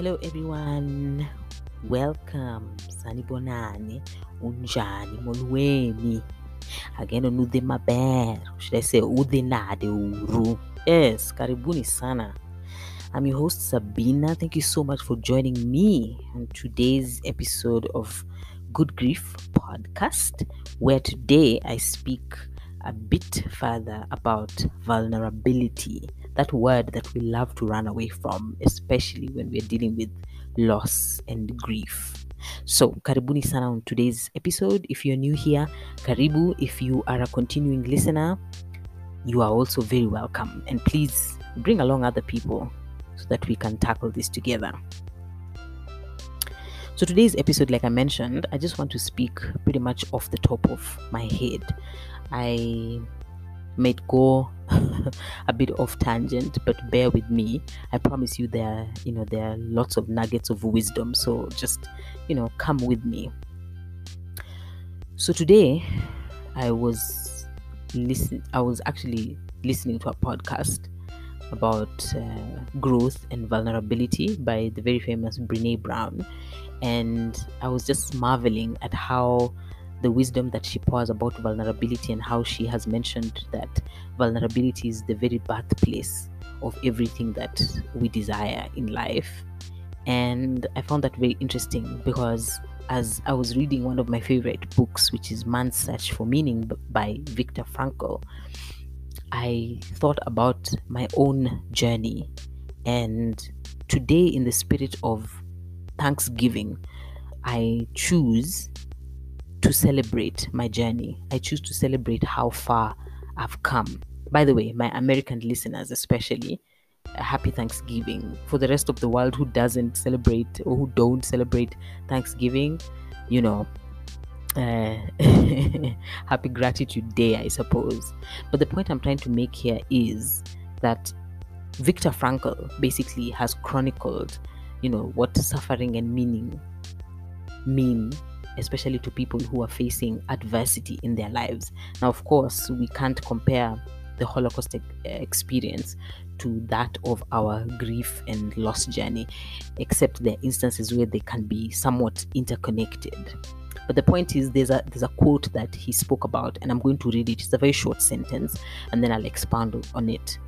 Hello everyone. Welcome. Sanibonani. Unjani molweni. Again on Ude Maber. Should I say Ude Nade Uru? Yes, karibuni sana. I'm your host Sabina. Thank you so much for joining me on today's episode of Good Grief podcast, where today I speak a bit further about vulnerability, that word that we love to run away from, especially when we're dealing with loss and grief. So, karibuni sana on today's episode. If you're new here, karibu. If you are a continuing listener, you are also very welcome. And please bring along other people so that we can tackle this together. So, today's episode, like I mentioned, I just want to speak pretty much off the top of my head. I might go a bit off tangent, but bear with me. I promise you there, you know, there are lots of nuggets of wisdom. So just, you know, come with me. So today I was listen I was actually listening to a podcast about uh, growth and vulnerability by the very famous Brene Brown and I was just marveling at how the wisdom that she pours about vulnerability and how she has mentioned that vulnerability is the very birthplace of everything that we desire in life. And I found that very interesting because as I was reading one of my favorite books, which is Man's Search for Meaning by Viktor Frankl, I thought about my own journey. And today, in the spirit of Thanksgiving, I choose to celebrate my journey. I choose to celebrate how far I've come. By the way, my American listeners, especially, happy Thanksgiving. For the rest of the world who doesn't celebrate or who don't celebrate Thanksgiving, you know, uh, happy gratitude day, I suppose. But the point I'm trying to make here is that Viktor Frankl basically has chronicled, you know, what suffering and meaning mean especially to people who are facing adversity in their lives. Now, of course, we can't compare the Holocaust experience to that of our grief and loss journey, except there are instances where they can be somewhat interconnected. But the point is, there's a there's a quote that he spoke about, and I'm going to read it. It's a very short sentence, and then I'll expand on it.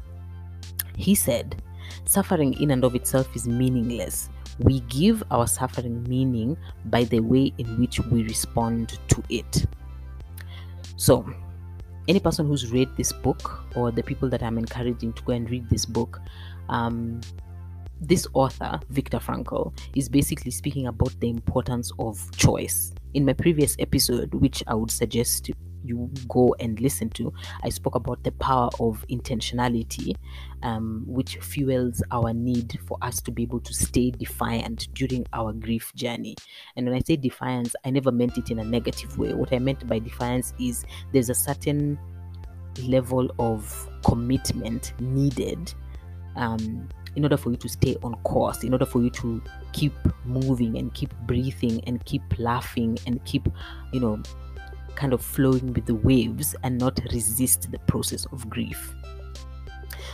He said, "Suffering in and of itself is meaningless we give our suffering meaning by the way in which we respond to it. So, any person who's read this book, or the people that I'm encouraging to go and read this book, um, this author, Viktor Frankl, is basically speaking about the importance of choice. In my previous episode, which I would suggest you go and listen to, I spoke about the power of intentionality, um, which fuels our need for us to be able to stay defiant during our grief journey. And when I say defiance, I never meant it in a negative way. What I meant by defiance is there's a certain level of commitment needed. Um, in order for you to stay on course, in order for you to keep moving and keep breathing and keep laughing and keep, you know, kind of flowing with the waves and not resist the process of grief.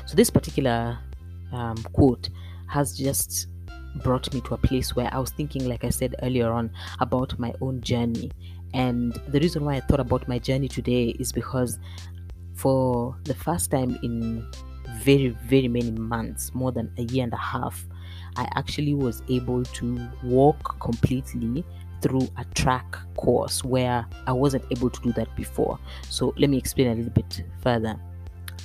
So, this particular um, quote has just brought me to a place where I was thinking, like I said earlier on, about my own journey. And the reason why I thought about my journey today is because for the first time in very, very many months, more than a year and a half, I actually was able to walk completely through a track course where I wasn't able to do that before. So let me explain a little bit further.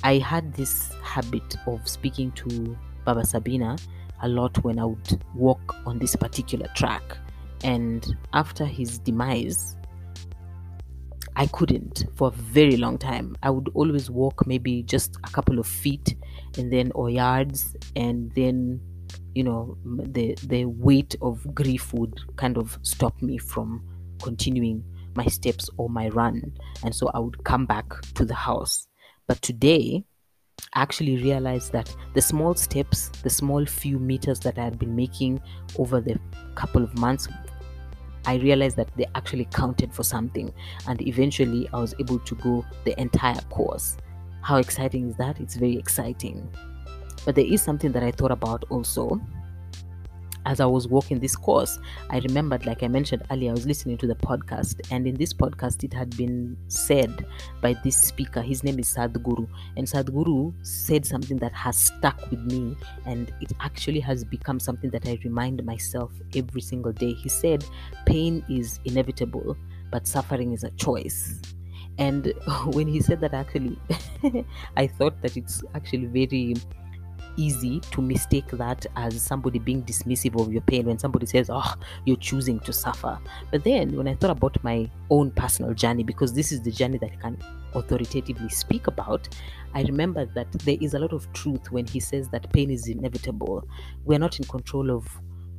I had this habit of speaking to Baba Sabina a lot when I would walk on this particular track. And after his demise, I couldn't for a very long time. I would always walk maybe just a couple of feet and then or yards and then you know the the weight of grief would kind of stop me from continuing my steps or my run and so i would come back to the house but today I actually realized that the small steps the small few meters that i had been making over the couple of months i realized that they actually counted for something and eventually i was able to go the entire course. How exciting is that? It's very exciting. But there is something that I thought about also. As I was walking this course, I remembered, like I mentioned earlier, I was listening to the podcast, and in this podcast, it had been said by this speaker. His name is Sadhguru, and Sadhguru said something that has stuck with me, and it actually has become something that I remind myself every single day. He said, Pain is inevitable, but suffering is a choice. And when he said that, actually, I thought that it's actually very easy to mistake that as somebody being dismissive of your pain when somebody says, Oh, you're choosing to suffer. But then when I thought about my own personal journey, because this is the journey that I can authoritatively speak about, I remember that there is a lot of truth when he says that pain is inevitable. We're not in control of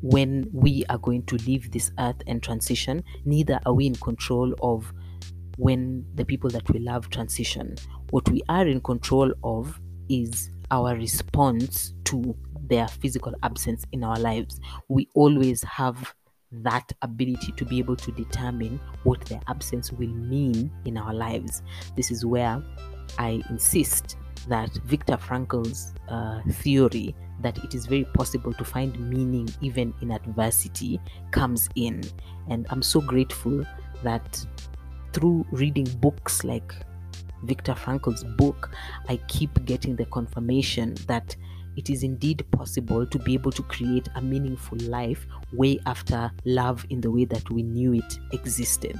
when we are going to leave this earth and transition, neither are we in control of when the people that we love transition. What we are in control of is our response to their physical absence in our lives. We always have that ability to be able to determine what their absence will mean in our lives. This is where I insist that Viktor Frankl's uh, theory that it is very possible to find meaning even in adversity comes in. And I'm so grateful that through reading books like Viktor Frankl's book, I keep getting the confirmation that it is indeed possible to be able to create a meaningful life way after love in the way that we knew it existed.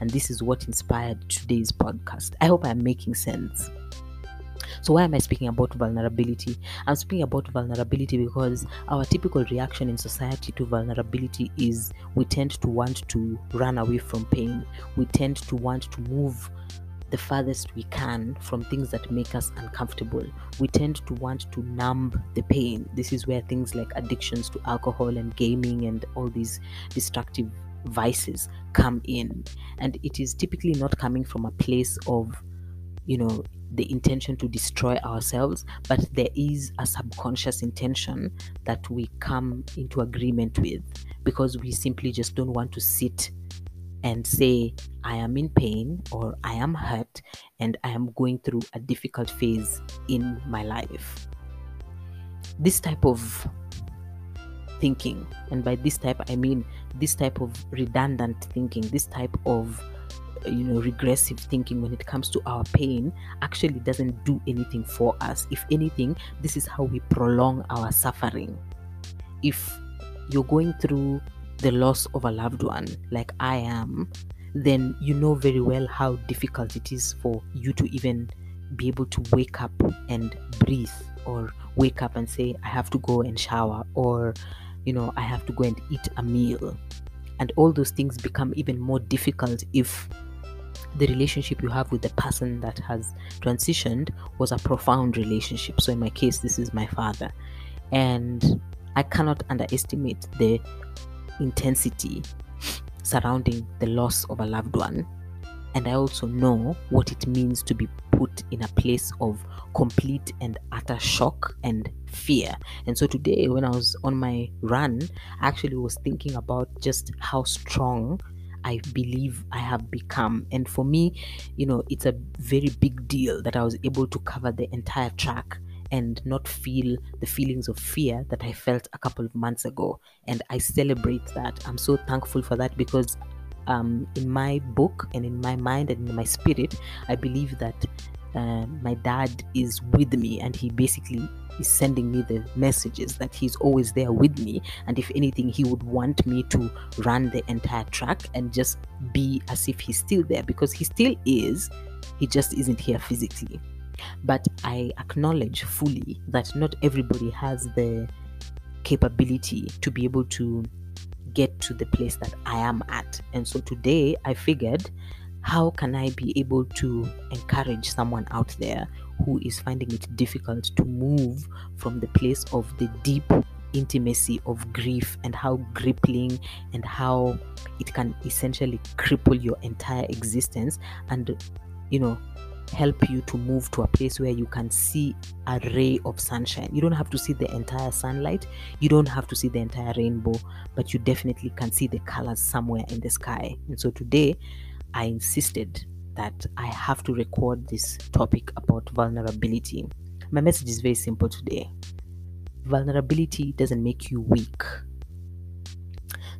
And this is what inspired today's podcast. I hope I'm making sense. So, why am I speaking about vulnerability? I'm speaking about vulnerability because our typical reaction in society to vulnerability is we tend to want to run away from pain, we tend to want to move the farthest we can from things that make us uncomfortable. We tend to want to numb the pain. This is where things like addictions to alcohol and gaming and all these destructive vices come in. And it is typically not coming from a place of, you know, the intention to destroy ourselves, but there is a subconscious intention that we come into agreement with because we simply just don't want to sit and say, I am in pain or I am hurt and I am going through a difficult phase in my life. This type of thinking, and by this type, I mean this type of redundant thinking, this type of you know regressive thinking when it comes to our pain actually doesn't do anything for us if anything this is how we prolong our suffering if you're going through the loss of a loved one, like I am, then you know very well how difficult it is for you to even be able to wake up and breathe, or wake up and say, I have to go and shower, or you know, I have to go and eat a meal. And all those things become even more difficult if the relationship you have with the person that has transitioned was a profound relationship. So, in my case, this is my father. And I cannot underestimate the intensity surrounding the loss of a loved one. And I also know what it means to be put in a place of complete and utter shock and fear. And so today, when I was on my run, I actually was thinking about just how strong I believe I have become. And for me, you know, it's a very big deal that I was able to cover the entire track and not feel the feelings of fear that I felt a couple of months ago. And I celebrate that. I'm so thankful for that because um, in my book and in my mind and in my spirit, I believe that uh, my dad is with me and he basically is sending me the messages that he's always there with me and if anything he would want me to run the entire track and just be as if he's still there because he still is he just isn't here physically but I acknowledge fully that not everybody has the capability to be able to get to the place that I am at. And so today I figured, how can I be able to encourage someone out there who is finding it difficult to move from the place of the deep intimacy of grief and how crippling and how it can essentially cripple your entire existence and you know help you to move to a place where you can see a ray of sunshine. You don't have to see the entire sunlight, you don't have to see the entire rainbow, but you definitely can see the colors somewhere in the sky. And so today, I insisted that I have to record this topic about vulnerability. My message is very simple today. Vulnerability doesn't make you weak,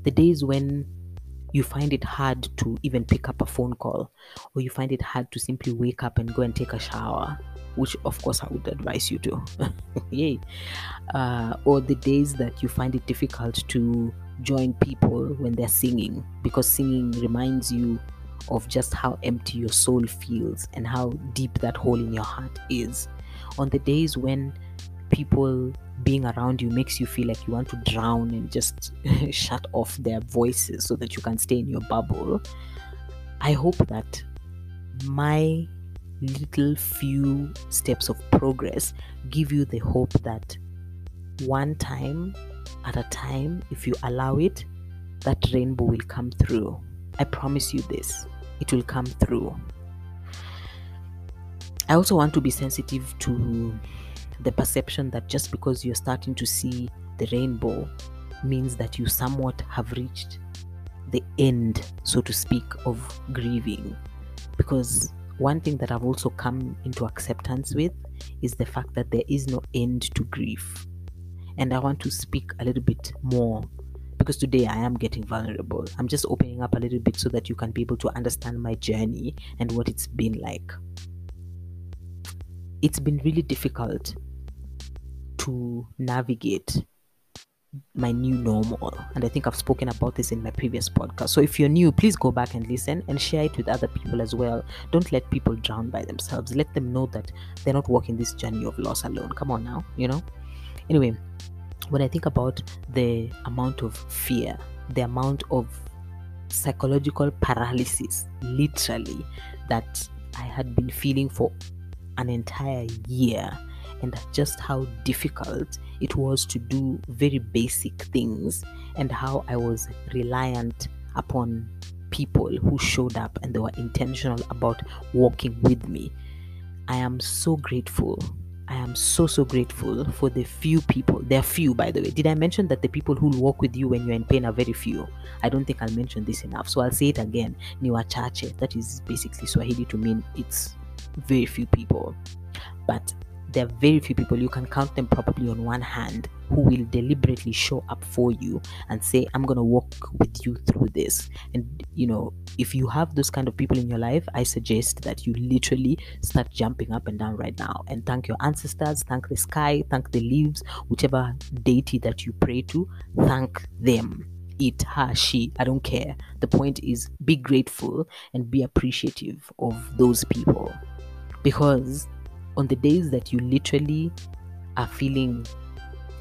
the days when you find it hard to even pick up a phone call, or you find it hard to simply wake up and go and take a shower, which of course I would advise you to. Yay. Uh, or the days that you find it difficult to join people when they're singing because singing reminds you of just how empty your soul feels and how deep that hole in your heart is. On the days when people being around you makes you feel like you want to drown and just shut off their voices so that you can stay in your bubble. I hope that my little few steps of progress give you the hope that one time at a time, if you allow it, that rainbow will come through. I promise you this, it will come through. I also want to be sensitive to the perception that just because you're starting to see the rainbow means that you somewhat have reached the end, so to speak, of grieving. Because one thing that I've also come into acceptance with is the fact that there is no end to grief. And I want to speak a little bit more because today I am getting vulnerable. I'm just opening up a little bit so that you can be able to understand my journey and what it's been like. It's been really difficult to navigate my new normal. And I think I've spoken about this in my previous podcast. So if you're new, please go back and listen and share it with other people as well. Don't let people drown by themselves. Let them know that they're not walking this journey of loss alone. Come on now, you know? Anyway, when I think about the amount of fear, the amount of psychological paralysis, literally, that I had been feeling for an entire year and just how difficult it was to do very basic things and how I was reliant upon people who showed up and they were intentional about walking with me. I am so grateful. I am so so grateful for the few people. There are few, by the way. Did I mention that the people who walk with you when you're in pain are very few? I don't think I'll mention this enough, so I'll say it again. Ni wachache. That is basically Swahili to mean it's very few people. But there are very few people you can count them probably on one hand who will deliberately show up for you and say i'm going to walk with you through this. And you know if you have those kind of people in your life i suggest that you literally start jumping up and down right now and thank your ancestors thank the sky thank the leaves whichever deity that you pray to thank them. It, her, she, I don't care. The point is be grateful and be appreciative of those people. Because on the days that you literally are feeling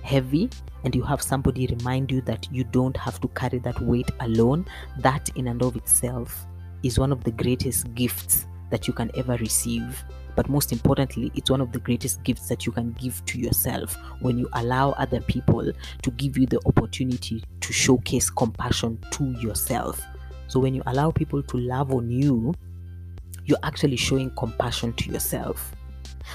heavy and you have somebody remind you that you don't have to carry that weight alone, that in and of itself is one of the greatest gifts that you can ever receive. But most importantly, it's one of the greatest gifts that you can give to yourself when you allow other people to give you the opportunity to showcase compassion to yourself. So, when you allow people to love on you, you're actually showing compassion to yourself.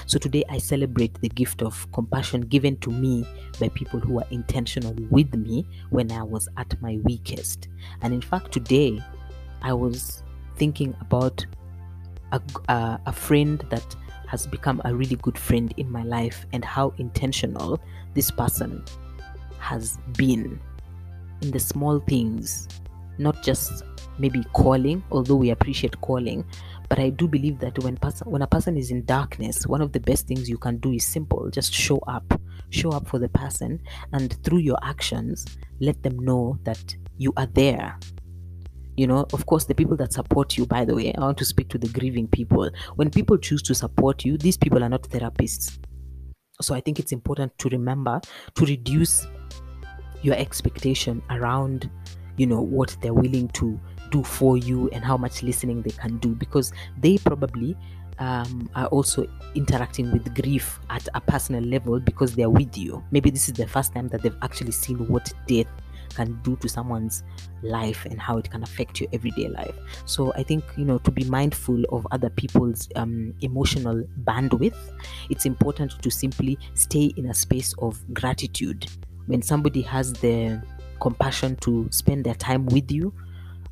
So today I celebrate the gift of compassion given to me by people who are intentional with me when I was at my weakest. And in fact, today I was thinking about a, a, a friend that has become a really good friend in my life and how intentional this person has been in the small things, not just maybe calling, although we appreciate calling, but I do believe that when when a person is in darkness, one of the best things you can do is simple. Just show up. Show up for the person and through your actions, let them know that you are there. You know, of course, the people that support you, by the way, I want to speak to the grieving people. When people choose to support you, these people are not therapists. So I think it's important to remember to reduce your expectation around, you know, what they're willing to do for you and how much listening they can do because they probably um, are also interacting with grief at a personal level because they're with you. Maybe this is the first time that they've actually seen what death can do to someone's life and how it can affect your everyday life. So I think you know to be mindful of other people's um, emotional bandwidth. It's important to simply stay in a space of gratitude when somebody has the compassion to spend their time with you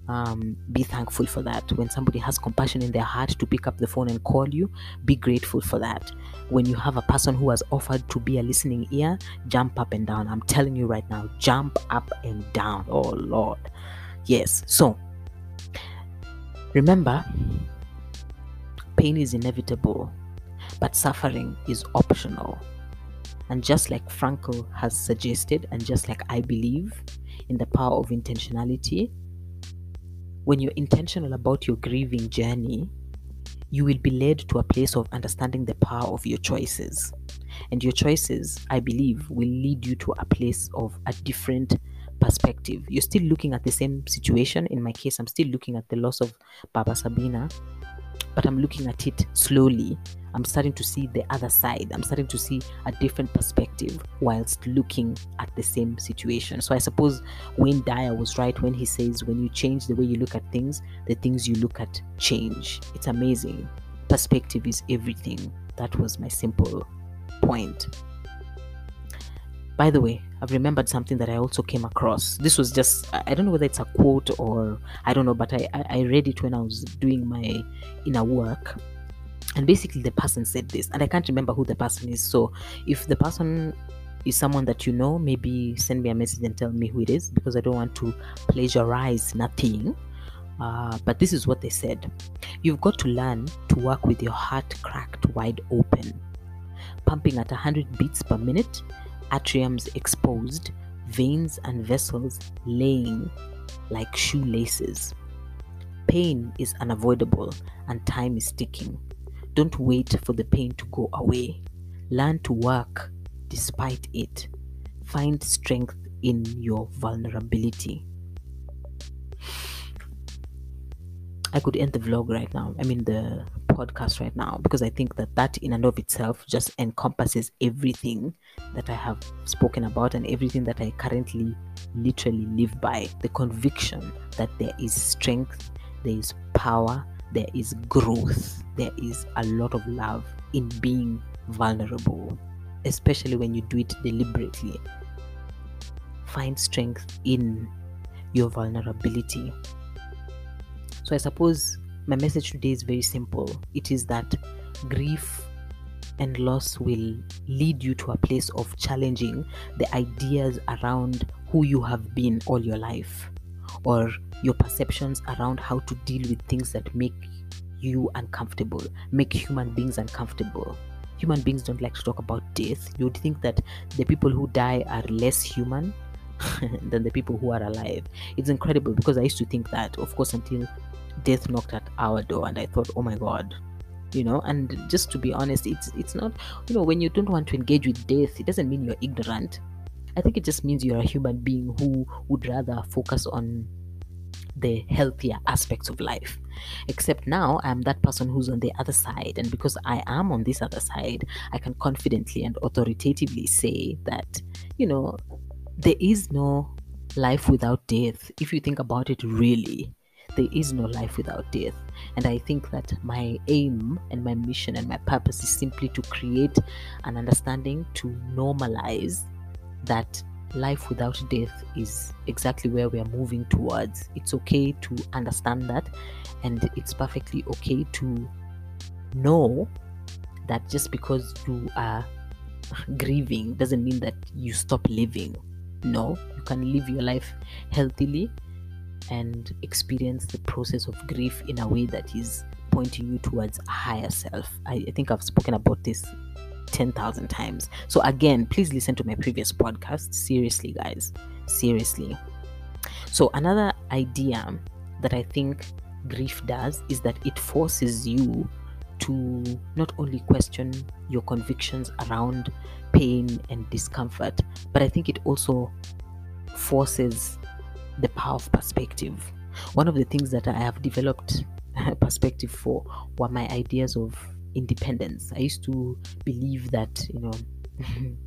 um, be thankful for that. When somebody has compassion in their heart to pick up the phone and call you, be grateful for that. When you have a person who has offered to be a listening ear, jump up and down. I'm telling you right now, jump up and down. Oh Lord. Yes. So remember, pain is inevitable, but suffering is optional. And just like Frankl has suggested, and just like I believe in the power of intentionality, when you're intentional about your grieving journey, you will be led to a place of understanding the power of your choices. And your choices, I believe, will lead you to a place of a different perspective. You're still looking at the same situation. In my case, I'm still looking at the loss of Baba Sabina, but I'm looking at it slowly I'm starting to see the other side. I'm starting to see a different perspective whilst looking at the same situation. So I suppose Wayne Dyer was right when he says, when you change the way you look at things, the things you look at change. It's amazing. Perspective is everything. That was my simple point. By the way, I've remembered something that I also came across. This was just, I don't know whether it's a quote or I don't know, but I, I read it when I was doing my inner work. And basically the person said this and i can't remember who the person is. So if the person is someone that you know maybe send me a message and tell me who it is because i don't want to plagiarize nothing. Uh, but this is what they said. You've got to learn to work with your heart cracked wide open. Pumping at 100 beats per minute atriums exposed veins and vessels laying like shoelaces pain is unavoidable and time is ticking don't wait for the pain to go away. Learn to work despite it. Find strength in your vulnerability. I could end the vlog right now. I mean, the podcast right now, because I think that that in and of itself just encompasses everything that I have spoken about and everything that I currently literally live by. The conviction that there is strength, there is power, there is growth, there is a lot of love in being vulnerable, especially when you do it deliberately. Find strength in your vulnerability. So, I suppose my message today is very simple it is that grief and loss will lead you to a place of challenging the ideas around who you have been all your life or your perceptions around how to deal with things that make you uncomfortable, make human beings uncomfortable. Human beings don't like to talk about death. You would think that the people who die are less human than the people who are alive. It's incredible because I used to think that, of course, until death knocked at our door, and I thought, oh my god, you know. And just to be honest, it's it's not, you know, when you don't want to engage with death, it doesn't mean you're ignorant. I think it just means you're a human being who would rather focus on the healthier aspects of life. Except now I'm that person who's on the other side, and because I am on this other side, I can confidently and authoritatively say that, you know, there is no life without death. If you think about it really, there is no life without death. And I think that my aim and my mission and my purpose is simply to create an understanding to normalize that life without death is exactly where we are moving towards. It's okay to understand that, and it's perfectly okay to know that just because you are grieving doesn't mean that you stop living. No, you can live your life healthily and experience the process of grief in a way that is pointing you towards a higher self. I, I think I've spoken about this 10,000 times. So, again, please listen to my previous podcast. Seriously, guys. Seriously. So, another idea that I think grief does is that it forces you to not only question your convictions around pain and discomfort, but I think it also forces the power of perspective. One of the things that I have developed perspective for were my ideas of independence. I used to believe that, you know,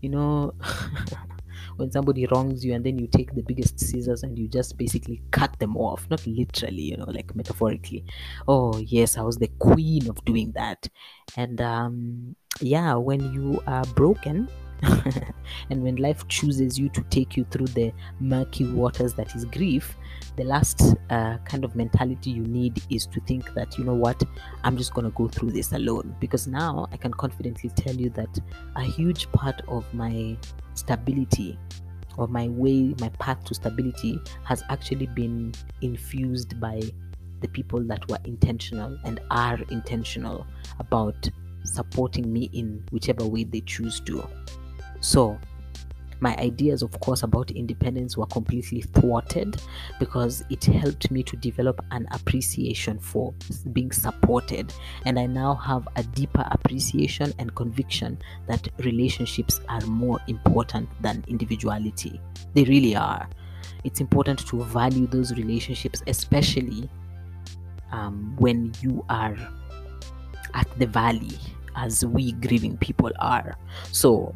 you know, when somebody wrongs you and then you take the biggest scissors and you just basically cut them off, not literally, you know, like metaphorically. Oh, yes, I was the queen of doing that. And um, yeah, when you are broken, and when life chooses you to take you through the murky waters that is grief, the last uh, kind of mentality you need is to think that, you know what, I'm just going to go through this alone. Because now I can confidently tell you that a huge part of my stability or my way, my path to stability has actually been infused by the people that were intentional and are intentional about supporting me in whichever way they choose to. So, my ideas, of course, about independence were completely thwarted because it helped me to develop an appreciation for being supported. And I now have a deeper appreciation and conviction that relationships are more important than individuality. They really are. It's important to value those relationships, especially um, when you are at the valley, as we grieving people are. So,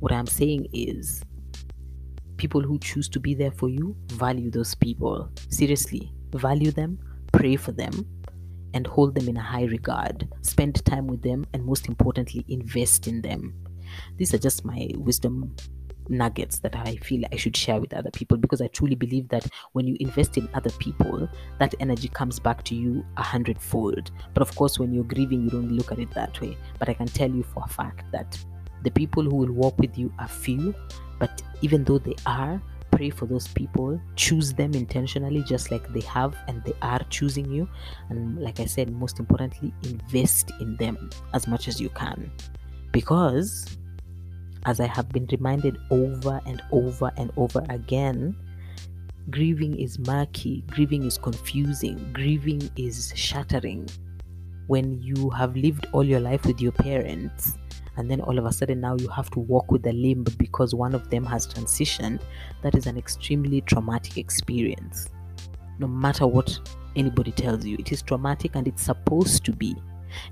what I'm saying is, people who choose to be there for you, value those people. Seriously, value them, pray for them, and hold them in a high regard. Spend time with them, and most importantly, invest in them. These are just my wisdom nuggets that I feel I should share with other people because I truly believe that when you invest in other people, that energy comes back to you a hundredfold. But of course, when you're grieving, you don't look at it that way. But I can tell you for a fact that the people who will walk with you are few, but even though they are, pray for those people, choose them intentionally, just like they have and they are choosing you. And like I said, most importantly, invest in them as much as you can. Because, as I have been reminded over and over and over again, grieving is murky, grieving is confusing, grieving is shattering. When you have lived all your life with your parents, and then all of a sudden now you have to walk with a limb because one of them has transitioned, that is an extremely traumatic experience. No matter what anybody tells you, it is traumatic and it's supposed to be.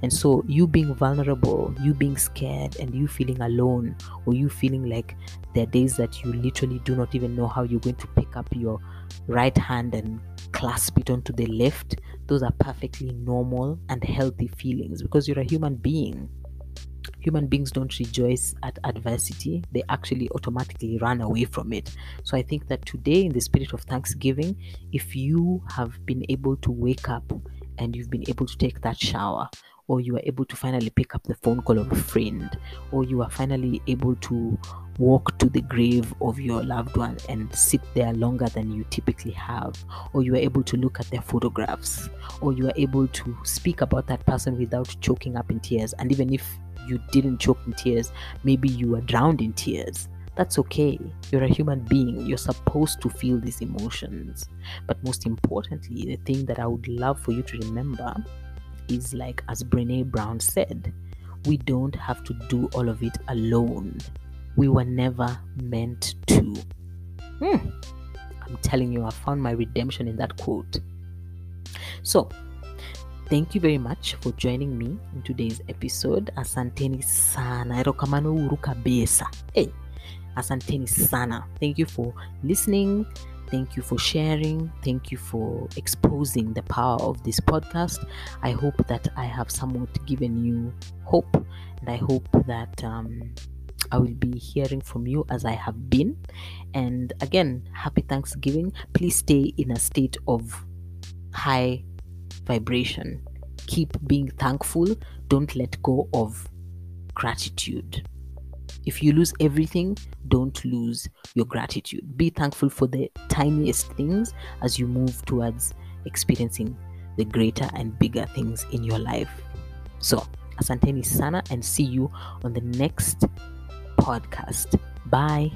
And so, you being vulnerable, you being scared, and you feeling alone, or you feeling like there are days that you literally do not even know how you're going to pick up your right hand and clasp it onto the left, those are perfectly normal and healthy feelings because you're a human being human beings don't rejoice at adversity, they actually automatically run away from it. So I think that today, in the spirit of thanksgiving, if you have been able to wake up and you've been able to take that shower, or you are able to finally pick up the phone call of a friend, or you are finally able to walk to the grave of your loved one and sit there longer than you typically have, or you are able to look at their photographs, or you are able to speak about that person without choking up in tears. And even if you didn't choke in tears, maybe you were drowned in tears. That's okay. You're a human being. You're supposed to feel these emotions. But most importantly, the thing that I would love for you to remember is like, as Brene Brown said, we don't have to do all of it alone. We were never meant to. Hmm. I'm telling you, I found my redemption in that quote. So, Thank you very much for joining me in today's episode. Asanteni sana. Erokamano uru kabisa. Hey, asanteni sana. Thank you for listening. Thank you for sharing. Thank you for exposing the power of this podcast. I hope that I have somewhat given you hope, and I hope that um, I will be hearing from you as I have been. And again, happy Thanksgiving. Please stay in a state of high vibration. Keep being thankful. Don't let go of gratitude. If you lose everything, don't lose your gratitude. Be thankful for the tiniest things as you move towards experiencing the greater and bigger things in your life. So, asanteni sana and see you on the next podcast. Bye.